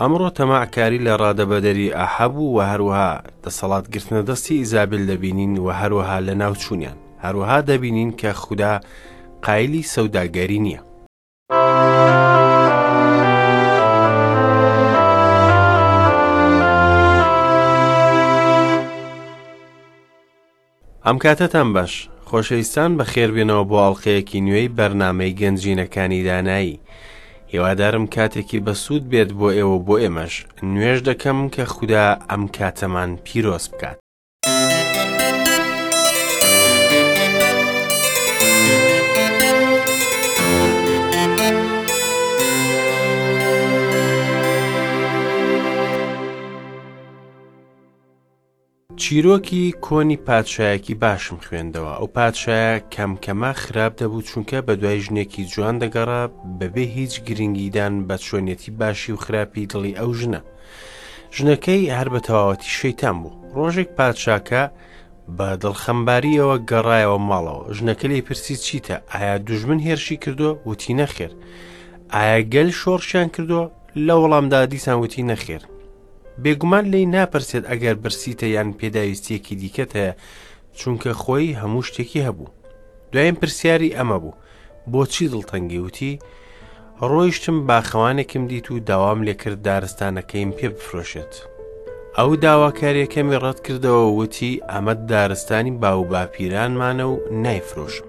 ئەمڕۆ تەماع کاری لە ڕادەبەدەری ئەحەب و وە هەروەها دەسەڵات گرتنە دەستی ئیزابیل دەبینین وە هەروەها لە ناو چوونیان هەروەها دەبینین کە خودا قایلی سەوداگەری نییە. ئەم کاتەتان باش خۆشەویستان بەخێربێنەوە بۆ ئەڵقەیەکی نوێی بەرنامەی گەنجینەکانی دانایی هیوادارم کاتێکی بەسوود بێت بۆ ئێوە بۆ ئێمەش نوێش دەکەم کە خوددا ئەم کاتەمان پیرۆز بکات چیرۆکی کۆنی پادشایەکی باشم خوێندەوە ئەو پادشایە کەم کەمە خراپ دەبوو چونکە بە دوای ژنێکی جوان دەگەڕا بەبێ هیچ گرنگیدان بە چۆنیەتی باشی و خراپی دڵی ئەو ژنە ژنەکەی هەر بە تەواوەتی شەیتان بوو ڕۆژێک پادشاکە بە دڵخەمباریەوە گەڕایەوە ماڵەوە ژنەکە لی پرسی چیتە ئایا دوژمن هێرشی کردو وتی نەخێر ئایا گەل شۆڕشیان کردو لە وەڵامدا دیسان وتی نەخێر بێگومان لێی ناپرسێت ئەگەر برسیتە یان پێداویستیەکی دیکەت هەیە چونکە خۆی هەموو شتێکی هەبوو دوایین پرسیاری ئەمە بوو بۆچی دڵتەنگی وتی ڕۆیشتم باخەوانێکم دیت و داوام لێکرد دارستانەکەیم پێ بفرۆشێت ئەو داواکاریەکەمی ڕەت کردەوە وتی ئەمە دارستانی باو باپیرانمانە و نایفرۆشم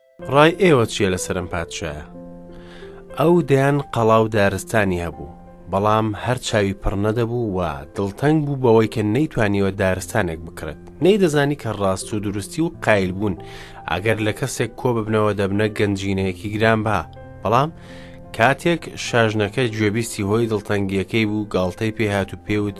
ڕای ئێوە چیە لەسەر ئەم پادشایە؟ ئەو دەیان قەڵا و دارستانی هەبوو، بەڵام هەر چاوی پڕ نەدەبوو و دڵتەنگ بوو بەوەی کە نەیتوانیوە دارستانێک بکڕێت، نەیدەزانی کە ڕاست و دروستی و قایل بوون ئەگەر لە کەسێک کۆ ببنەوە دەبنە گەنجینەیەکی گرانبەها، بەڵام کاتێک شاژنەکە گوێبیستی هۆی دڵتەنگییەکەی بوو گاڵتەی پێ هات و پێی وت،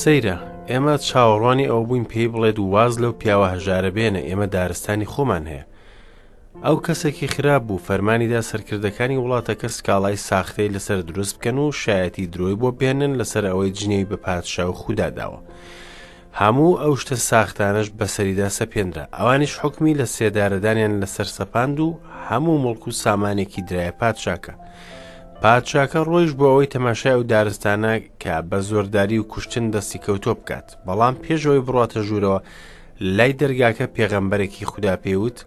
سەیرە، ئێمە چاوەڕوانی ئەوە بووین پێی بڵێت واز لەو پیاوە هەژارە بێنە ئێمە دارستانی خۆمان هەیە. ئەو کەسێکی خراپ بوو، فەرمانی دا سەرکردەکانی وڵاتەکە سکاڵای ساختەی لەسەر دروست بکەن و شایەتی درۆی بۆ بهێنن لەسەر ئەوەی جنێوی بە پادشا و خودا داوە. هەموو ئەو شتە ساختانەش بەسەریدا سەپێنرا، ئەوانیش حوکمی لە سێدارەدانیان لەسەر سەپاند و هەموو موڵک و سامانێکی درایە پادشاکە. پادشاکە ڕۆیشت بۆ ئەوەی تەماشای ئەو دارستانە کە بە زۆرداری و کوشتن دەستی کەوتۆ بکات بەڵام پێشەوەی بڕاتە ژوورەوە لای دەرگاکە پێغەمبەرێکی خوددا پێوت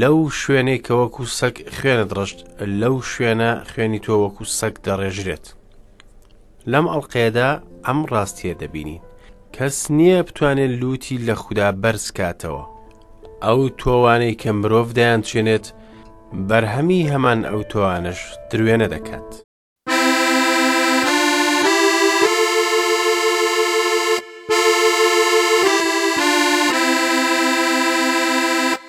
لەو شوێنەی کە وەکو سەگ خوێنت ڕشت لەو شوێنە خوێنی تۆ وەکو سەگ دەڕێژرێت لەم ئەڵقەیەدا ئەم ڕاستیە دەبینین کەس نییە بتوانێت لوتی لە خوددا بەرز کاتەوە ئەو تۆوانەی کە مرۆڤ دەیان چێنێت بەرهەمی هەمان ئەو تۆوانەش دروێنە دەکات.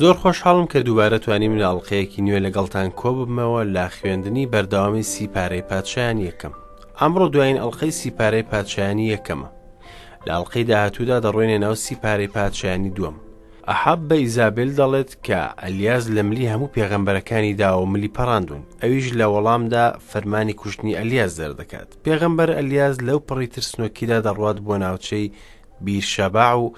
زۆر خۆشحاڵم کە دووبارە توانیمن ئەڵقەیەکی نوێ لەگەڵتان کۆببمەوە لە خوێندنی بەردەوامی سی پارەی پادشایانی یەکەم ئەمڕۆ دوایین ئەڵلقەی سی پارەی پادشایانی یەکەمە لە ئەڵلقەی داهاتوودا دەڕۆێنە ناو سی پارەی پادشایانی دووەم ئەحاب بە ئیزابل دەڵێت کە ئەلیاس لە ملی هەموو پێغەمبەرەکانی داوە ملی پەڕاندون ئەویش لە وەڵامدا فەرمانی کوشتنی ئەلیاس دەردەکات پێغەمبەر ئەلیاس لەو پڕی ترسنۆکیدا دەڕوات بۆ ناوچەی بیرشەبع و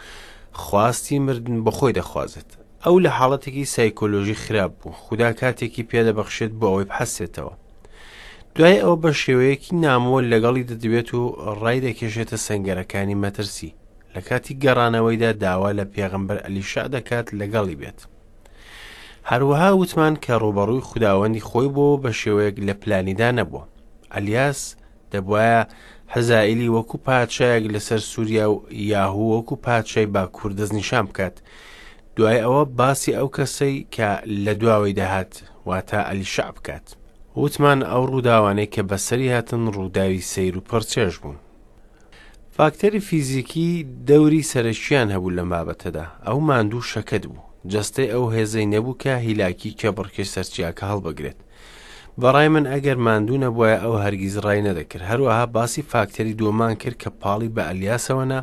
خواستی مردن بۆ خۆی دەخوازێت. ئەو لە حاڵەتێکی سایکۆلۆژی خراپ بوو، خودا کاتێکی پێ دەبەخشێت بۆ ئەوەی بحەسێتەوە. دوای ئەوە بە شێوەیەکی نامۆ لەگەڵی دەدوێت و ڕای دەکێشێتە سەنگەرەکانی مەترسی. لە کاتی گەڕانەوەیدا داوا لە پێغەمبەر ئەلیشع دەکات لەگەڵی بێت. هەروەها وتمان کە ڕوبەڕووی خوداوەندی خۆی بۆ بە شێوەیەک لە پلانیدا نەبووە. ئەلیاس دەبوایە هەزائیلی وەکو پادشایەک لەسەر سووریا و یاهوو وەکو پادشای باکوور دەستنیشان بکات دوای ئەوە باسی ئەو کەسەی کە لە دواوەی دەهات واتە ئەلی شەع بکات وتمان ئەو ڕووداوانەی کە بەسەری هاتن ڕووداوی سیر و پڕچێش بوون فاکتەری فیزیکی دەوری سەرەکییان هەبوو لەم بابەتەدا ئەو ماندوو شەکەت بوو جەستەی ئەو هێزەی نەبوو کە هیلاکی کێبڕکێ سەرچیاکە هەڵبگرێت بەڕای من ئەگەر ماندوو نەبوایە ئەو هەرگیز ڕای نەدەکرد هەروەها باسی فاکتەری دووەمان کرد کە پاڵی بە ئەلیاسەوە نا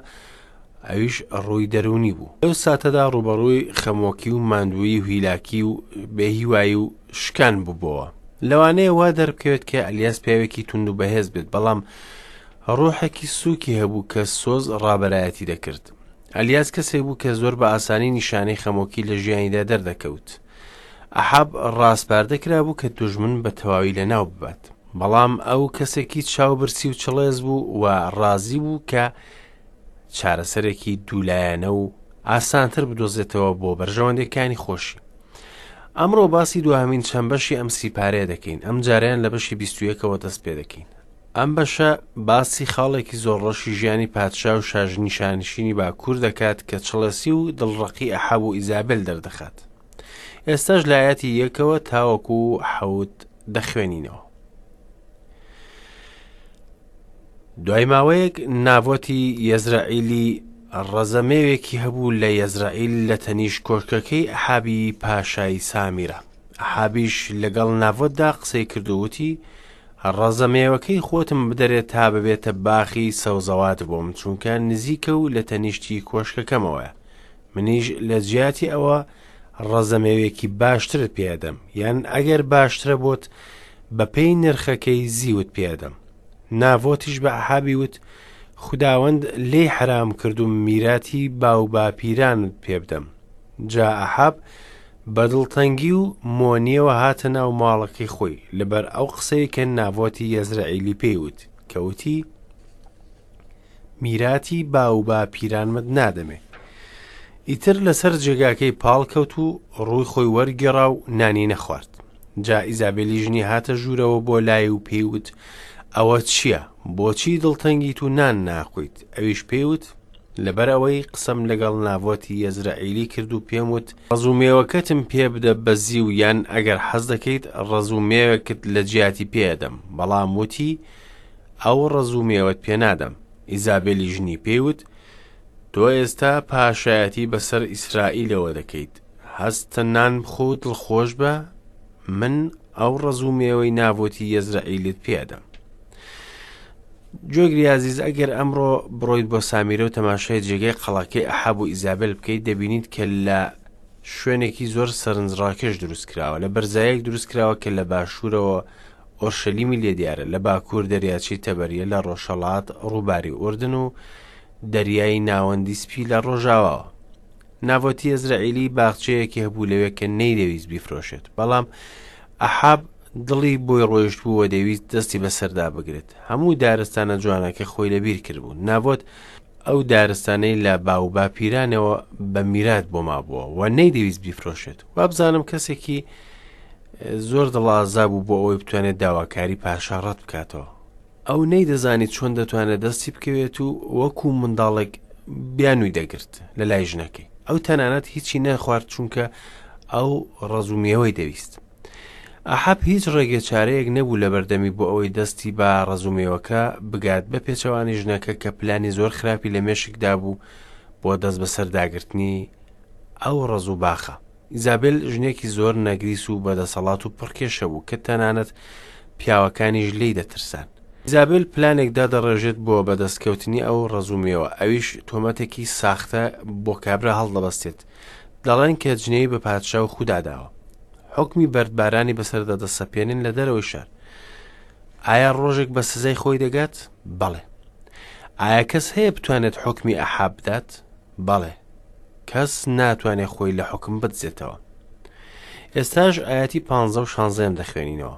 ئەویش ڕووی دەروونی بوو لەو ساتەدا ڕوبەڕووی خەمۆکی و ماندووی و هیلاکی و بێهیوایی و شکان ببەوە لەوانەیە وا دەربکەوێت کە ئەلیاس پیاوێکی تونند و بەهێز بێت بەڵام ڕۆحێکی سووکی هەبوو کە سۆز ڕابەرایەتی دەکرد ئەلیاس کەسێک بوو کە زۆر بە ئاسانی نیشانەی خەمۆکی لە ژیانیدا دەردەکەوت ئەحاب ڕاسپاردە کرابوو کە دوژمن بە تەواوی لە ناو ببات بەڵام ئەو کەسێکی چاوبرسی و چڵێز بوو و ڕازی بوو کە چارەسەرێکی دوولایەنە و ئاسانتر بدۆزێتەوە بۆ بەرژەوەندەکانی خۆشی ئەمڕۆ باسی دوهامین چەند بەشی ئەم سیپارەیە دەکەین ئەم جاریان لە بەشی بیستویەکەوە دەست پێ دەکەین ئەم بەشە باسی خاڵێکی زۆر ڕەشی ژیانی پادشا و شاژنی شانشینی باکوور دەکات کە چڵەسی و دڵڕەقی ئەحاب و ئیزابل دەردەخات ئێستاش لایەتی یەکەوە تاوەکو و حەوت دەخوێنینەوە دوای ماوەیەک ناڤۆتی یەزرائیلی ڕەزەمێوێکی هەبوو لە یەزرائیل لە تەنیش کۆشکەکەی ئەحابی پاشای سامیرە ئەحابیش لەگەڵ ناڤۆتدا قسەی کردووتی ڕەزە مێوەکەی خۆتم بدەرێ تا ببێتە باخی سەوزەوات بۆم چونکە نزیکە و لە تەنیشتی کۆشکەکەمەوەیە منیش لە جیاتی ئەوە ڕەزە مێوێکی باشترت پێدەم یان ئەگەر باشترە بۆت بەپێی نرخەکەی زیوت پێدەم ناڤۆتیش بە ئەحابی وت خداوەند لێی حرام کردوم میراتی باو باپیرانت پێبدەم جا ئەحاب بە دڵتەنگی و مۆنیەوە هاتە ناو ماڵەکەی خۆی لەبەر ئەو قسەی کە ناڤۆتی یەزرەعیلی پێی وت کە وتی میراتی باو با پیرانمت نادەمێ ئیتر لەسەر جێگاکەی پاڵکەوت و ڕووی خۆی وەرگێڕا و نانی نەخوارد جا ئیزابێلی ژنی هاتە ژوورەوە بۆ لای و پێیوت ئەوە چییە بۆچی دڵتەنگیت و نان ناخۆیت ئەویش پێیوت لەبەر ئەوەی قسەم لەگەڵ ناڤۆتی یەزرەعیلی کرد و پێم وت، ڕەز و مێوەکەتم پێ بدە بە زیو یان ئەگەر حەز دەکەیت ڕەز و مێوێکت لە جیاتی پێ ئەدەم، بەڵام وتی، ئەو ڕەز و مێوەت پێ نادەم. ئیزابێلی ژنی پێی وت، تۆ ئێستا پاشایەتی بەسەر ئیسرائیلەوە دەکەیت، هەستە نان بخۆ و دڵخۆش بە، من ئەو ڕەز و مێوەی ناڤۆتی یەزرەعیلت پێ ئەدەم. جۆگری عزیز ئەگەر ئەمڕۆ بڕۆیت بۆ سامیرە و تەماشای جێگەی قەڵاکەی ئەحاب و ئیزابل بکەیت دەبینیت کە لە شوێنێکی زۆر سەرنجڕاکێش دروست کراوە لە بەرزایەک دروست کراوە کە لە باشوورەوە ئۆرشەلیمی لێ دیارە لە باکوور دەریاچەی تەبەریە لە ڕۆژهڵات ڕووباری ئوردن و دەریایی ناوەندی سپی لە ڕۆژاواوە ناڤۆتی ئەزرائیلی باخچەیەکی هەبوو لەوێ کە نەیدەویست بیفرۆشێت بەڵام ئەحاب دڵی بۆی ڕۆیشت بوو و دەویست دەستی بەسەردا بگرێت هەموو دارستانە جوانەکە خۆی لەبیر کردبوو نابوت ئەو دارستانەی لە باو باپیرانەوە بە میرات بۆ مابووە و نەیدەویست بیفرۆشێت وابزانم کەسێکی زۆر دڵازا بوو بۆ ئەوەی بتوانێت داواکاری پاشا ڕەت بکاتەوە ئەو نەیدەزانی چۆن دەتوانێت دەستی بکەوێت و وەکو منداڵێک بیانووی دەگرت لە لای ژنەکەی ئەو تەنانەت هیچی نەخوارد چونکە ئەو ڕزومیەوەی دەویست ئەحەب هیچ ڕێگە چارەیەک نەبوو لەبەردەمی بۆ ئەوەی دەستی بە ڕەزو مێوەکە بگات بە پێچەوانەی ژنەکە کە پلانی زۆر خراپی لە مێشکدا بوو بۆ دەست بەسەر داگرتنی ئەو ڕەزو باخە ئیزابێل ژنێکی زۆر نەگریس و بەدەسەڵات و پڕکێشە بوو کە تەنانەت پیاوەکانیش لی دەترسان ئیزابێل پلانێک دادەڕێژێت بۆ بەدەستکەوتنی ئەو ڕەزومێوە ئەویش تۆمەتێکی ساختە بۆ کابرا هەڵدەبەستێت دەڵێن کە جنێوی بە پادشا و خودا داوە حکمی بەردبارانی بەسەردا دەسەپێنن لە دەرەوەی شار ئایا ڕۆژێک بە سزای خۆی دەگات بەڵێ ئایا کەس هەیە بتوانێت حکمی ئەحاب بدات بەڵێ کەس ناتوانێت خۆی لە حکم بدزێتەوە ئێستاش ئاەتی پ شانزەم دەخوێنینەوە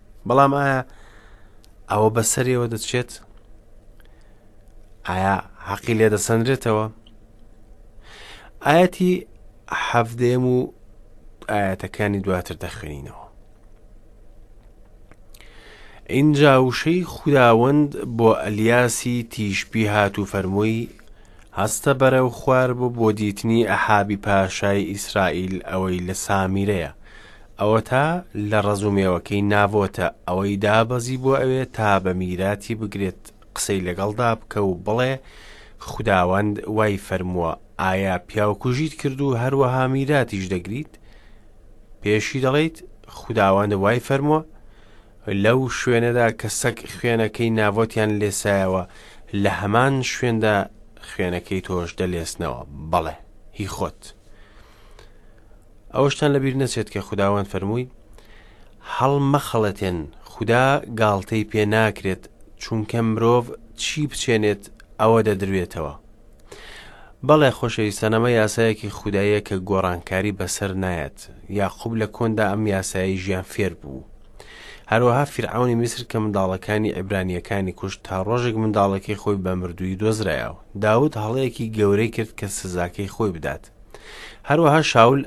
بەڵام ئایا ئەوە بەسەریەوە دەچێت ئایا حەقی لێ دەسەندرێتەوە ئاەتی حەفدێم و ئاەتەکانی دواتر دەخوێنینەوە ئینجا وشەی خوداوەند بۆ ئەلیاسی تیشپی هات و فەرمووی هەستە بەرەو خوار بوو بۆ دیتنی ئەحابی پاشای ئیسرائیل ئەوەی لە سامیرەیە ئەوەتا لە ڕەز و مێوەکەی ناڤۆتە ئەوەی دابەزی بۆ ئەوێ تا بە میراتی بگرێت قسەی لەگەڵدا بکە و بڵێ خوداوەند وای فەرمووە ئایا پیاوکوژیت کرد و هەروەها میراتیش دەگریت پێشی دەڵێیت خوداوەند وای فەرمووە لەو شوێنەدا کە سەگ خوێنەکەی ناڤۆتیان لێسایەوە، لە هەمان شوێندا خوێنەکەی تۆش دەلێسنەوە، بەڵێ، هی خۆت. ئەوەشتان لەبیر نەچێت کە خوداوەند فەرمووی، هەڵمەخەڵەتێن، خودا گاڵتەی پێ ناکرێت، چونکە مرۆڤ چی بچێنێت، ئەوە دەدروێتەوە. بەڵێ خۆشەویستانەمە یاسایەکی خودایە کە گۆڕانکاری بەسەر نایەت یاخوب لە کۆندا ئەم یاسایی ژیان فێر بوو هەروەها فرعونی میسر کە منداڵەکانی عیبرانیەکانی کوشت تا ڕۆژێک منداڵەکەی خۆی بە مردووی دۆزرایەوە داود هەڵەیەکی گەورەی کرد کە سزاکەی خۆی بدات هەروەها شاول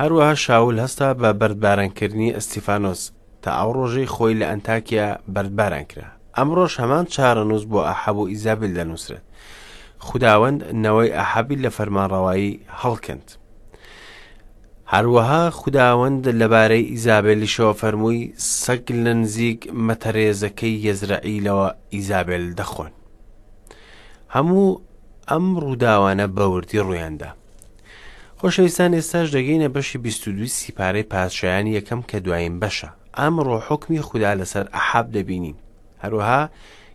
هەروەها شاول هەستا بە بەردبارانکردنی ئەستیفانۆس تا ئەو ڕۆژەی خۆی لە ئەنتاکیا بەردباران کرا. ئەمڕۆش هەمان چارەنووس بۆ ئەحەب و ئیزابیل دەنووسرێت. خوداوەند نەوەی ئەحەبی لە فەرمانڕەوایی هەڵکەند. هەروەها خوداوەند لەبارەی ئیزابێلیشەوە فەرمووی سەگ لە نزیک مەتەرێزەکەی یەزرەعیلەوە ئیزابێل دەخۆن. هەموو ئەم ڕووداوانە بەوردی ڕوویاندا. خۆشەویستان ئێستاش دەگەینە بەشی بیست و دووی سیپارەی پادشایانی یەکەم کە دوایین بەشە ئەمڕۆ حوکمی خودا لەسەر ئەحاب دەبینین هەروەها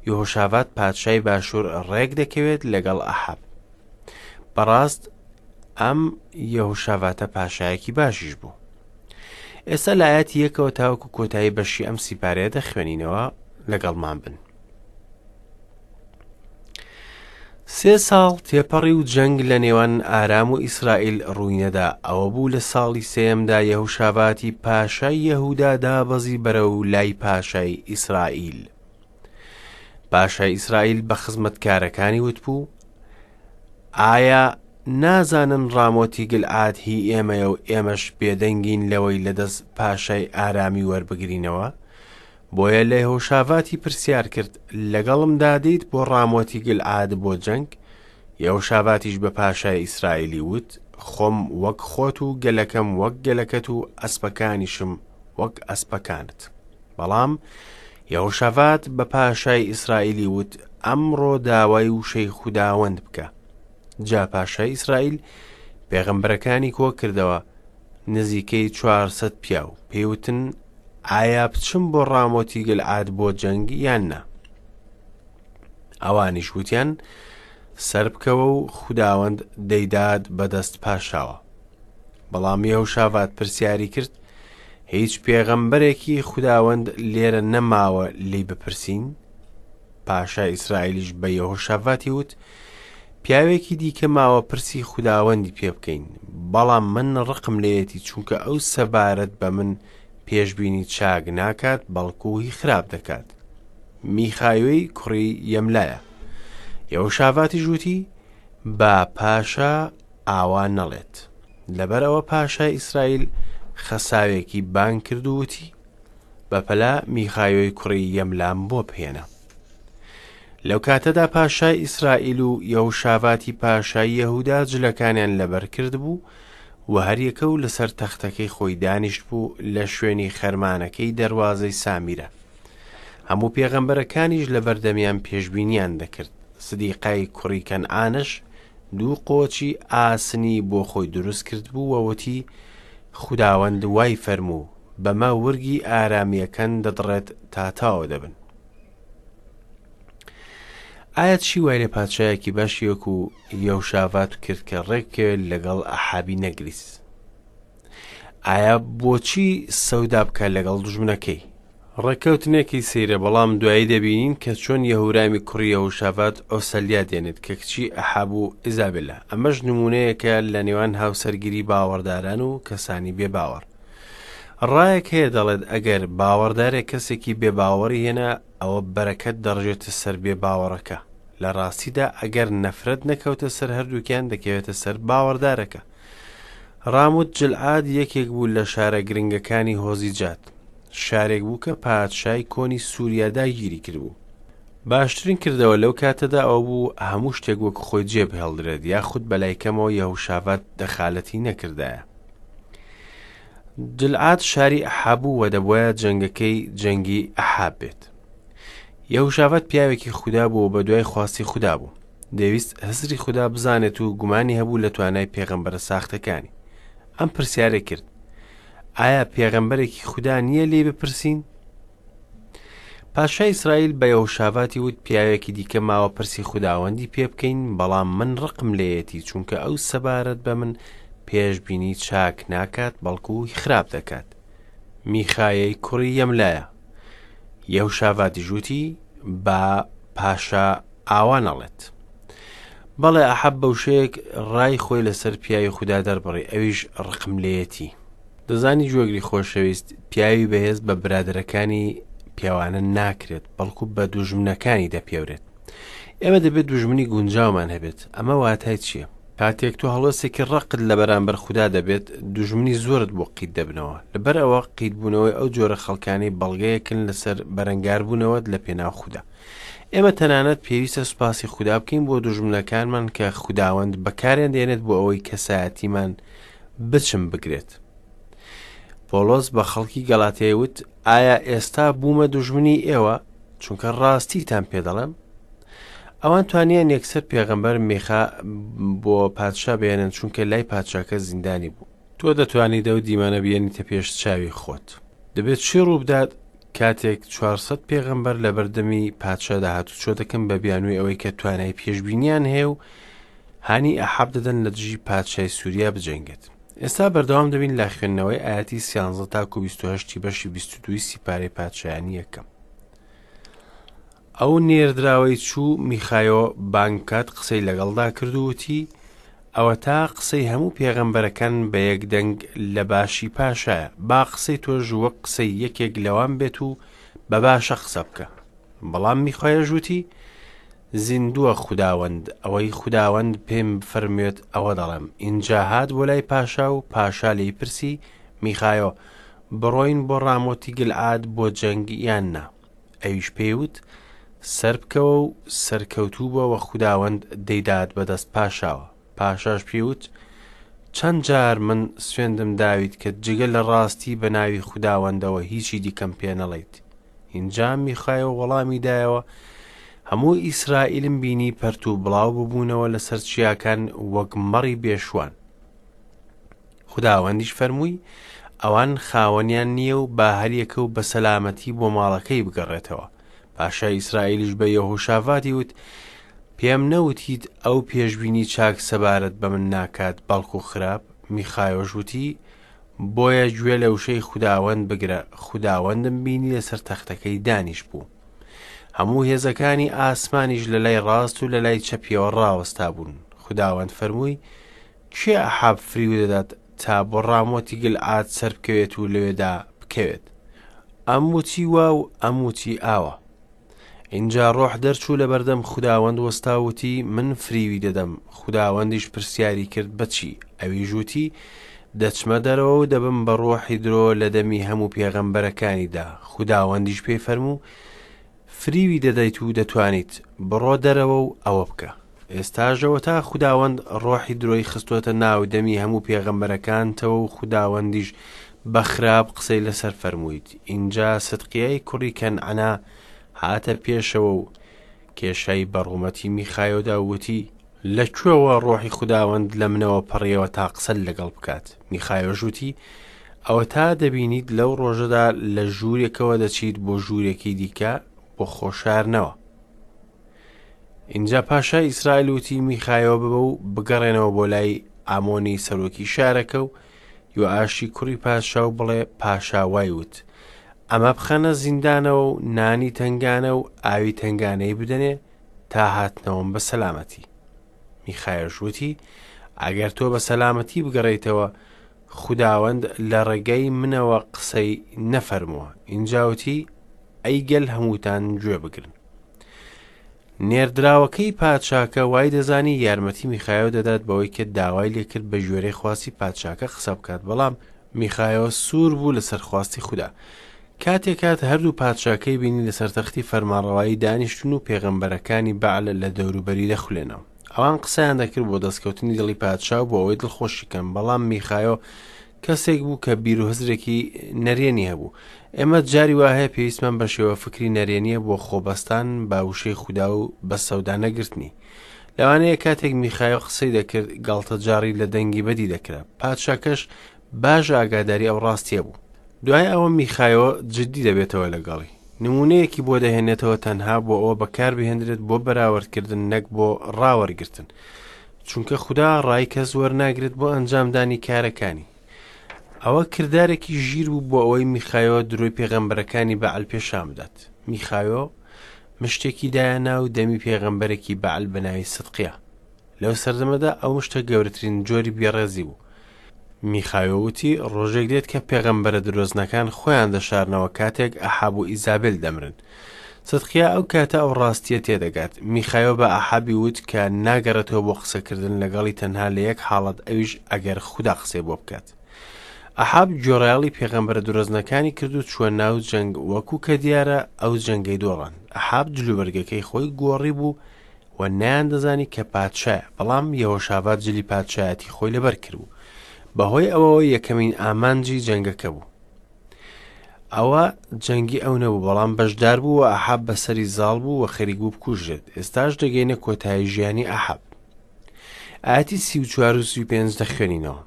یهۆشاڤات پادشای باشوور ڕێک دەکەوێت لەگەڵ ئەحاب بەڕاست ئەم یهوشاڤاتە پاشایەکی باشیش بوو ئێستا لایەتی یەکەوە تاوەکو کۆتایی بەشی ئەم سیپارەیە دەخوێنینەوە لەگەڵمان بن سێ ساڵ تێپەڕی و جەنگ لە نێوان ئارام و ئیسرائیل ڕووینەدا ئەوە بوو لە ساڵی سێمدا یەهوشاباتی پاشای یەهودا دابەزی بەرە و لای پاشای ئیسرائیل پاشای ئیسرائیل بە خزمەتکارەکانی وتبوو ئایا نازانن ڕامۆتی گلعاد هی ئێمەیە و ئێمەش بێدەنگین لەوەی لەدەست پاشای ئارامی وەربگرینەوە بۆیە لە یهوشافاتی پرسیار کرد لەگەڵمدا دێیت بۆ ڕامۆتی گلعاد بۆ جەنگ یهوشافاتیش بە پاشای ئیسرائیلی وت خۆم وەک خۆت و گەلەکەم وەک گەلەکەت و ئەسپەکانیشم وەک ئەسپەکانت بەڵام یهوشافات بە پاشای ئیسرائیلی وت ئەمڕۆ داوای وشەی خوداوەند بکە جا پاشای ئیسرائیل پێغەمبەرەکانی کۆ کردەوە نزیکەی 400 پیاو پێوتن ئایا بچم بۆ ڕامۆتی گلعاد بۆ جەنگ یان نا ئەوانیش وتیان سربکەوە و خوداوەند دەیدات بەدەست پاشاوە بەڵام یەوشاڤات پرسیاری کرد هیچ پێغەمبەرێکی خوداوەند لێرە نەماوە لی بپرسین پاشا ئیسرائیلیش بە یەهۆشافاتی وت پیاوێکی دیکە ماوە پرسی خوداوەندی پێ بکەین بەڵام من ڕقم لێیەتی چونکە ئەو سەبارەت بە من پێشببینی چاک ناکات بەڵکوهی خراپ دەکات میخایوی کوڕی یەملایە یەوە شاڤاتی ژووتی با پاشا ئاوا نەڵێت لەبەرەوە پاشای ئیسرائیل خەساوێکی بان کرد وتی بەپەلا میخایۆی کوڕی یەملام بۆ بهێنە لەو کاتەدا پاشای ئیسرائیل و یەهوشافاتی پاشای یەهودا جلەکانیان لەبەر کردبوو و هەریەکە و لەسەر تەختەکەی خۆی دانیشت بوو لە شوێنی خەرمانەکەی دەروازەی سامیرە هەموو پێغەمبەرەکانیش لە بەردەمیان پێشببینیان دەکرد سدیقای کوڕی کەنعانش دوو قۆچی ئاسنی بۆ خۆی دروست کرد بوو وەوتی خوداوەند وای فەرموو بەمە ورگی ئارامیەکەن دەدڕێت تا تاوە دەبن ئایا چی وای لە پادشایەکی باشی وەکو یەوشاڤات کرد کە ڕێککەوێت لەگەڵ ئەحابی نەگریس ئایا بۆچی سەودا بکە لەگەڵ دژمنەکەی ڕێککەوتنێکی سەیرە بەڵام دوایی دەبینین کە چۆن یەهورامی کوڕیە و شاڤات ئۆسەلیا دێنێت کە کچی ئەحاب و ئیزابلە ئەمەش نمونەیەکە لە نێوان هاوسەرگیری باوەڕداران و کەسانی بێ باوەڕ ڕایەک هەیە دەڵێت ئەگەر باوەڕدارێک کەسێکی بێ باوەڕی هێنا ئەوە بەرەکەت دەڕژێتە سەر بێ باوەڕەکە، لە ڕاستیدا ئەگەر نەفرەت نەکەوتە سەر هەردووکیان دەکەوێتە سەر باوەڕدارەکە. ڕاموت جلعاد یەکێک بوو لە شارە گرنگەکانی هۆزی جاد. شارێک بوو کە پادشای کۆنی سووریا داگیری کردبوو. باشترین کردەوە لەو کاتەدا ئەوە بوو هەموو شتێک وەک خۆی جێبهێڵدرێت یاخود بەلای کەمەوە یەهوشافات دەخالەتی نەکردایە. جلعاد شاری ئەحابوو وە دەبواە جەنگەکەی جەنگی ئەحاب بێت یەهوشافەت پیاوێکی خودا بوو بە دوای خواستی خودا بوو دەویست هزری خودا بزانێت و گومانی هەبوو لە توانای پێغەمبەرە ساختەکانی ئەم پرسیارە کرد ئایا پێغەمبەرێکی خودا نییە لێ بپرسین پاشای ئیسرائیل بە یەهوشافاتی وت، پیاوێکی دیکە ماوە پرسی خوداوەندی پێ بکەین، بەڵام من ڕقم لێیەتی، چونکە ئەو سەبارەت بە من پێشبینی چاک ناکات، بەڵکو هی خراپ دەکات. میخایەی کوڕی یەملایە. یەهوشافاتیش وتی، با پاشا ئاوا نەڵێت. بەڵێ ئەحەب بە وشەیەک ڕای خۆی لەسەر پیاوی خودا دەربڕی، ئەویش ڕقم لێیەتی. دەزانی جوێگری خۆشەویست پیاوی بەهێز بە برادەرەکانی پیاوانە ناکرێت بەڵکو بە دوژمنەکانی دەپێورێت ئێمە دەبێت دوژمنی گونجاومان هەبێت ئەمە واتای چییە؟ کاتێک تۆ هەڵۆسێکی ڕقت لە بەرامبەر خوددا دەبێت دوژمنی زۆرت بۆ قیت دەبنەوە لەبەر ئەوە قیتبوونەوەی ئەو جۆرە خەڵکانی بەڵگەیەکن لەسەر بەرەنگاربوونەوەت لە پێناو خوددا ئێمە تەنانەت پێویستە سوپاسی خوددا بکەین بۆ دوژمنەکانمان کە خودداوەند بەکارێن دێنێت بۆ ئەوەی کەسایەتیمان بچم بگرێت. پۆڵۆس بە خەڵکی گەڵاتیای وت، ئایا ئێستا بوومە دوژمنی ئێوە، چونکە ڕاستیتان پێ دەڵێم؟ ئەوان توانیان یەکسەر پێغەمبەر میخا بۆ پادشا بێنن چونکە لای پادشاکە زیندانی بوو. تۆ دەتوانیت ئەو دیمەنە بێنیتە پێش چاوی خۆت. دەبێت چی ڕووبدات کاتێک چوار سەد پێغەمبەر لەبەردەمی پادشادا هاتوچۆ دەکەن بە بیانووی ئەوەی کە توانای پێشبینیان هەیە و هانی ئەحاب دەدەن لە دژی پادشای سووریا بجەنگێت. ئێستا بەردەوام دەبین لە خوێندنەوەی ئاەتی سیانزە تاکو 28 بەشی 22 سیپارەی پادشایانی یەکەم. ئەو نێردراوەی چوو میخایۆ بانکات قسەی لەگەڵدا کردووتی ئەوە تا قسەی هەموو پێغەمبەرەکان بە یەک دەنگ لە باشی پاشایە با قسەی تۆش وەک قسەی یەکێک لەوان بێت و بە باشە قسە بکە بەڵام میخایە ژووتی زیندووە خوداوەند، ئەوەی خوداوەند پێم بفەرموێت ئەوە دەڵێم. ئینجا هات بۆ لای پاشا و پاشا لێی پرسی، میخایۆ، بڕۆین بۆ ڕامۆتی گلعاد بۆ جەنگ یان نا؟ ئەویش پێی وت، سەربکەوە و سەرکەوتوو بە و خوداوەند دەیدات بەدەست پاشاوە. پاشاش پێی وت، چەند جار من سوێندم داویت کە جگە لە ڕاستی بە ناوی خوداوەندەوە هیچی دیکەم پێ نەڵیت. ئینجا میخایەوە وەڵامی دایەوە، هەموو ئیسرائیلم بینی پەرت و بڵاو ببوونەوە لەسەر چیاکان وەک مەڕی بێشوان. خداوەندیش فەرمووی ئەوان خاوەنیان نییە و با هەریەکە و بە سەلامەتی بۆ ماڵەکەی بگەڕێتەوە. پاشای ئیسرائیلیش بە یەهوشافاتی وت، پێم نەوتیت ئەو پێشبینی چاک سەبارەت بە من ناکات بەڵکو خراپ، میخایۆش وتی، بۆیە گوێ لە وشەی خوداوەند بگرە، خوداوەندم بینی لەسەر تەختەکەی دانیش بوو. هەموو هێزەکانی ئاسمانیش لە لای ڕاست و لە لای چەپیەوە ڕاوەستا بوون، خوداوەند فەرمووی، کێ ئەحاب فریو دەدات تا بۆ ڕامۆتی گلعاد سەربکەوێت و لەوێدا بکەوێت؟ ئەم وتی وا و ئەم وتی ئاوا. ئینجا ڕۆح دەرچوو لە بەردەم خوداوەند وەستا وتی من فریوی دەدەم، خوداوەندیش پرسیاری کرد بە چی؟ ئەویش وتی دەچمە دەرەوە و دەبم بە ڕۆحی درۆ لە دەمی هەموو پێغەمبەرەکانیدا، خوداوەندیش پێی فەرموو، فریوی دەدەیت و دەتوانیت، بڕۆ دەرەوە و ئەوە بکە. ئێستاش ئەوەتا خوداوەند ڕۆحی درۆی خستۆتە ناو دەمی هەموو پێغەمبەرەکانتەوە و خوداوەندیش بە خراپ قسەی لەسەر فەرموویت، ئینجا سدقیای کوڕی کەنعەنا هاتە پێشەوە و کێشای بە ڕوومەتی میخایۆدا و وتی، لە کوێوە ڕۆحی خوداوەند لە منەوە پەڕییەوە تا قسەت لەگەڵ بکات؟ میخائۆش وتی، ئەوەتا دەبینیت لەو ڕۆژەدا لە ژوورێکەوە دەچیت بۆ ژوورێکی دیکە بۆ خۆشارنەوە. ئینجا پاشای ئیسرائیل وتی میخائۆ ببە و بگەڕێنەوە بۆ لای ئامۆنی سەرۆکی شارەکە و یۆئاشی کوڕی پاشا و بڵێ پاشا وای وت ئەمە بخەنە زیندانەوە و نانی تەنگانە و ئاوی تەنگانەی بدەنێ تا هاتنەوەم بە سەلامەتی. میخایۆش وتی، ئەگەر تۆ بە سەلامەتی بگەڕێیتەوە، خوداوەند لە ڕێگەی منەوە قسەی نەفەرمووە. ئینجا وتی، ئەی گەل هەمووتان گوێ بگرن. نێردراوەکەی پادشاکە وای دەزانی یارمەتی میخایۆ دەدات بەوەی کە داوای لێکرد بە گوێرەی خواستی پادشاکە قسە بکات بەڵام میخایۆ سوور بوو لەسەر خواستی خوددا کاتێ کات هەردوو پادشاکەی بینی لەسەر تەختی فەرمانڕەوایی دانیشتوون و پێغەمبەرەکانی بەعل لە دەوروبەری دەخولێنەوە. ئەوان قسەیان دەکرد بۆ دەستکەوتنی دڵی پادشا و بۆ ئەوەی دڵخۆشی کەن، بەڵام میخایۆ کەسێک بوو کە بیر و هزرێکی نەرێنی هەبوو. ئێمە جاری وا هەیە پێویستمان بە شێوە فکری نەرێنییە بۆ خۆبەستان بە وشەی خودا و بە سەودا نەگرتنی. لەوانەیە کاتێک میخایۆ قسەی دەکرد، گاڵتەجاڕی لە دەنگی بەدی دەکرا. پادشاکەش باش ئاگاداری ئەو ڕاستیە بوو. دوای ئەوە میخایۆ جدی دەبێتەوە لەگەڵی. نموونەیەکی بۆ دەهێنێتەوە تەنها بۆ ئەوە بەکاربهێندرێت بۆ بەراوردکردن نەک بۆ ڕاوەرگرتن. چونکە خودا ڕای کەس وەرناگرێت بۆ ئەنجامدانی کارەکانی. ئەوە کردارێکی ژیر بوو بۆ ئەوەی میخایۆ درۆی پێغەمبەرەکانی بەعل پێشان بدات. میخایۆ مشتێکی دایە ناو دەمی پێغەمبەرێکی بەعل بە ناوی سدقیا. لەو سەردەمەدا ئەو شتە گەورەترین جۆری بێڕێزی بوو. میخایۆ وتی، ڕۆژێک دێت کە پێغەمبەرە درۆزنەکان خۆیان دەشارنەوە کاتێک ئەحاب و ئیزابێل دەمرن. سدقیا ئەو کاتە ئەو ڕاستییە تێدەگات. میخایۆ بە ئەحابی وت کە ناگەڕێتەوە بۆ قسەکردن لەگەڵی تەنها لە یەک حاڵەت ئەویش ئەگەر خودا قسەی بۆ بکات. ئەحاب گوێڕایەڵی پێغەمبەرە درۆزنەکانی کرد و چووە ناو جەنگ وەکو کە دیارە ئەو جەنگەی دۆڕان. ئەحاب جلوبەرگەکەی خۆی گۆڕی بوو و نەیاندەزانی کە پادشایە، بەڵام یەهۆشافات جلی پادشایەتی خۆی لەبەر کردبوو، بەهۆی ئەوەوە یەکەمین ئامانجی جەنگەکە بوو. ئەوە جەنگی ئەو نەبوو، بەڵام بەشدار بوو و ئەحاب بەسەری زاڵ بوو و خەریک بوو بکوژرێت. ئێستاش دەگەینە کۆتایی ژیانی ئەحاب. ئاەتی سی و چوار و سی و پێنج دەخوێنینەوە.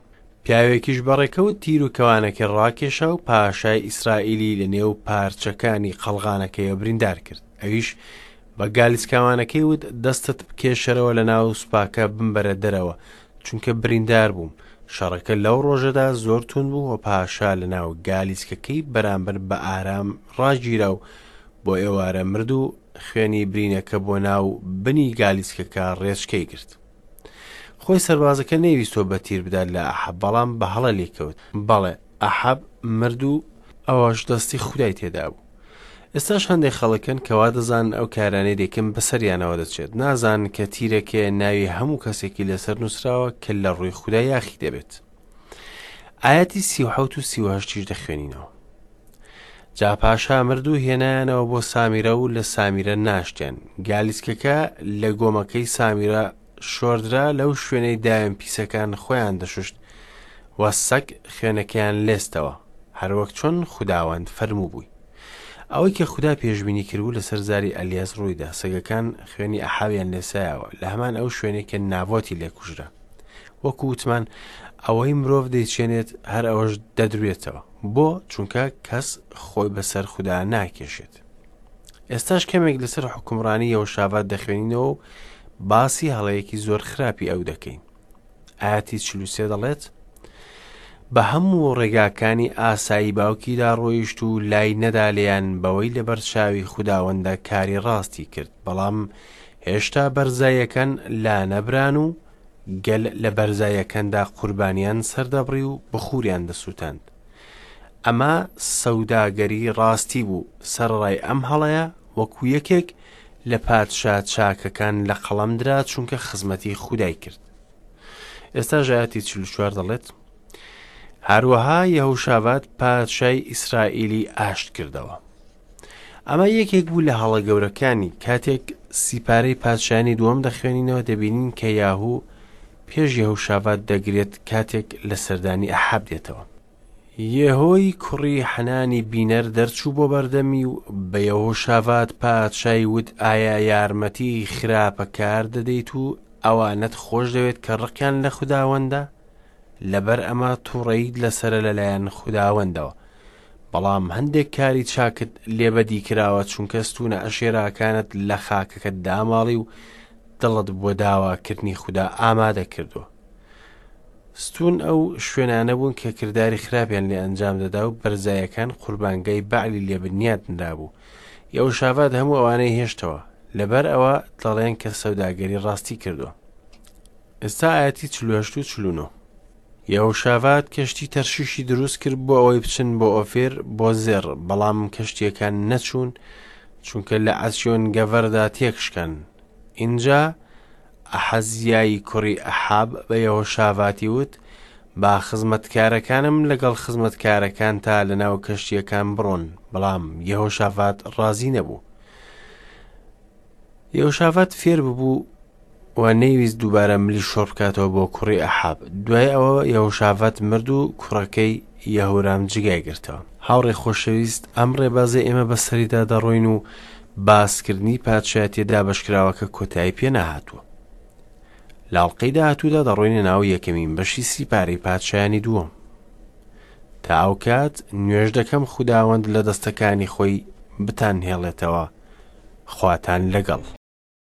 پیاوێکیش بەڕێکەوت تیر و کەوانەکەی ڕاکێشا و پاشای ئیسرائیلی لە نێو پارچەکانی قەڵغانەکەیەوە بریندار کرد ئەویش بە گالیسکاوانەکەی وت دەستت بکێشەرەوە لە ناو سوپاکە بمبەرە دەرەوە چونکە بریندار بووم شەڕەکە لەو ڕۆژەدا زۆر تون بوو و پاشا لە ناو گالیسکەکەی بەرامبەر بە ئارام ڕاگیرا و بۆ ئێوارە مرد و خوێنی برینەکە بۆ ناو بنی گالیسکەکە ڕێچکەی گرت. خۆی سەربازەکە نەیویستوە بە تیر بدات لە ئەحەب بەڵام بە هەڵە لێکەوت بەڵێ ئەحەب مرد و ئەوەش دەستی خودای تێدا بوو ئێستاش هەندێک خەڵکن کەوا دەزان ئەو کارانەی دەکەن بەسەریانەوە دەچێت نازان کە تیرەکەیە ناوی هەموو کەسێکی لەسەر نووسراوە کە لە ڕووی خوددا یاخی دەبێت ئاەتی سی و حوت و سیهشتیش دەخوێنینەوە جا پاشا مرد و هێنایانەوە بۆ سامیرە و لە سامیرە ناشتێن گالیسکەکە لە گۆمەکەی سامیرە شۆردرا لەو شوێنەی دایەن پیسەکان خۆیان دەشوشت و سەک خوێنەکەیان لێستەوە هەروەک چۆن خداوەند فەرموو بووی ئەوەی کە خوددا پێشببینی کردبوو لەسەر زاری ئەلیاس ڕوویدا سەگەکان خوێنی ئەحاویان لێسایەوە لە هەمان ئەو شوێنێکە ناڤۆتی لێکوژرا وەکو وتمان ئەوەی مرۆڤ دەیچێنێت هەر ئەوەش دەدروێتەوە بۆ چونکە کەس خۆی بەسەر خوددا ناکێشێت ئێستاش کەمێک لەسەر حکومڕانی یەوەشاڤات دەخوێنینەوە و باسی هەڵەیەکی زۆر خراپی ئەو دەکەین ئاتی چلوسێ دەڵێت بە هەموو ڕێگاکانی ئاسایی باوکیدا ڕۆیشت و لای نەدا لێیان بەوەی لە بەرچاوی خودداوەندە کاری ڕاستی کرد بەڵام هێشتا بەرزایەکان لانەبران و گەل لە بەرزایەکاندا قوربانیان سەردەبڕی و بخوریان دەسووتاند. ئەمە سەوداگەری ڕاستی بوو، سەرەڕای ئەم هەڵەیە وەکو یەکێک لە پادشا چاکەکان لە قەڵەم درا چونکە خزمەتی خودای کرد. ئێستا ژایەتی چل چوار دەڵێت هەروەها یەهوشابات پادشای ئیسرائیلی ئاشت کردەوە. ئەمە یەکێک بوو لە هەڵە گەورەکانی، کاتێک سیپارەی پادشایانی دووەم دەخوێنینەوە دەبینین کە یاهوو پێش یەهوشافات دەگرێت کاتێک لە سەردانی ئەحاب دێتەوە. یێهۆی کوڕی حەنانی بینەر دەرچوو بۆ بەردەمی و بە یەهۆشافات پادشای وت ئایا یارمەتی خراپەکار دەدەیت و ئەوانەت خۆش دەوێت کە ڕقیان لە خوداوەندە لەبەر ئەمە تووڕەیت لەسرە لەلایەن خوداوەندەوە بەڵام هەندێک کاری چاکت لێ بەدی کراوە چونکە ستوونە عەشێراکانت لە خاکەکەت داماڵی و دڵت بۆ داواکردنی خودا ئامادە کردووە ستون ئەو شوێنانە بوون کە کردداری خراپیان لێ ئەنجام دەدا و بەرزایەکان قوربانگای بەعلی لێ بنیات نرابوو یەو شاڤات هەموو ئەوانەی هێشتەوە لەبەر ئەوە دەڵێن کە سەوداگەری ڕاستی کردووە ئێستا ئاەتی چلوهشت و چلونۆ یەهۆشافات کەشتی تەرشیشی دروست کرد بۆ ئەوەی بچن بۆ ئۆفێر بۆ زێڕ بەڵام کەشتیەکان نەچوون چونکە لە ئەسیۆن گەڤەردا تێکشکان ئینجا ئەحەزیایی کوڕی ئەحاب بە یەهۆشاڤاتی وت با خزمەتکارەکانم لەگەڵ خزمەتکارەکان تا لەناو کەشتیەکان بڕۆن بەڵام یەهۆشافات ڕازی نەبوو یەهۆشافات فێر ببوو و نەیویست دووبارە ملی شۆڕ بکاتەوە بۆ کوڕی ئەحاب دوای ئەوە یەهۆشافات مرد و کوڕەکەی یەهورام جگای گرتەوە هاوڕێ خۆشەویست ئەم ڕێبازە ئێمە بەسەریدا دەڕۆین و باسکردنی پادشایەتیە دابەشکراوەکە کۆتایی پێ نەهاتووە لە ئەڵلقەی داهاتوودا دەڕۆینە ناو یەکەمین بەشی سی پارەی پادشایانی دووەم تا ئەو کات نوێژ دەکەم خوداوەند لە دەستەکانی خۆی بتانهێڵێتەوە خواتان لەگەڵ.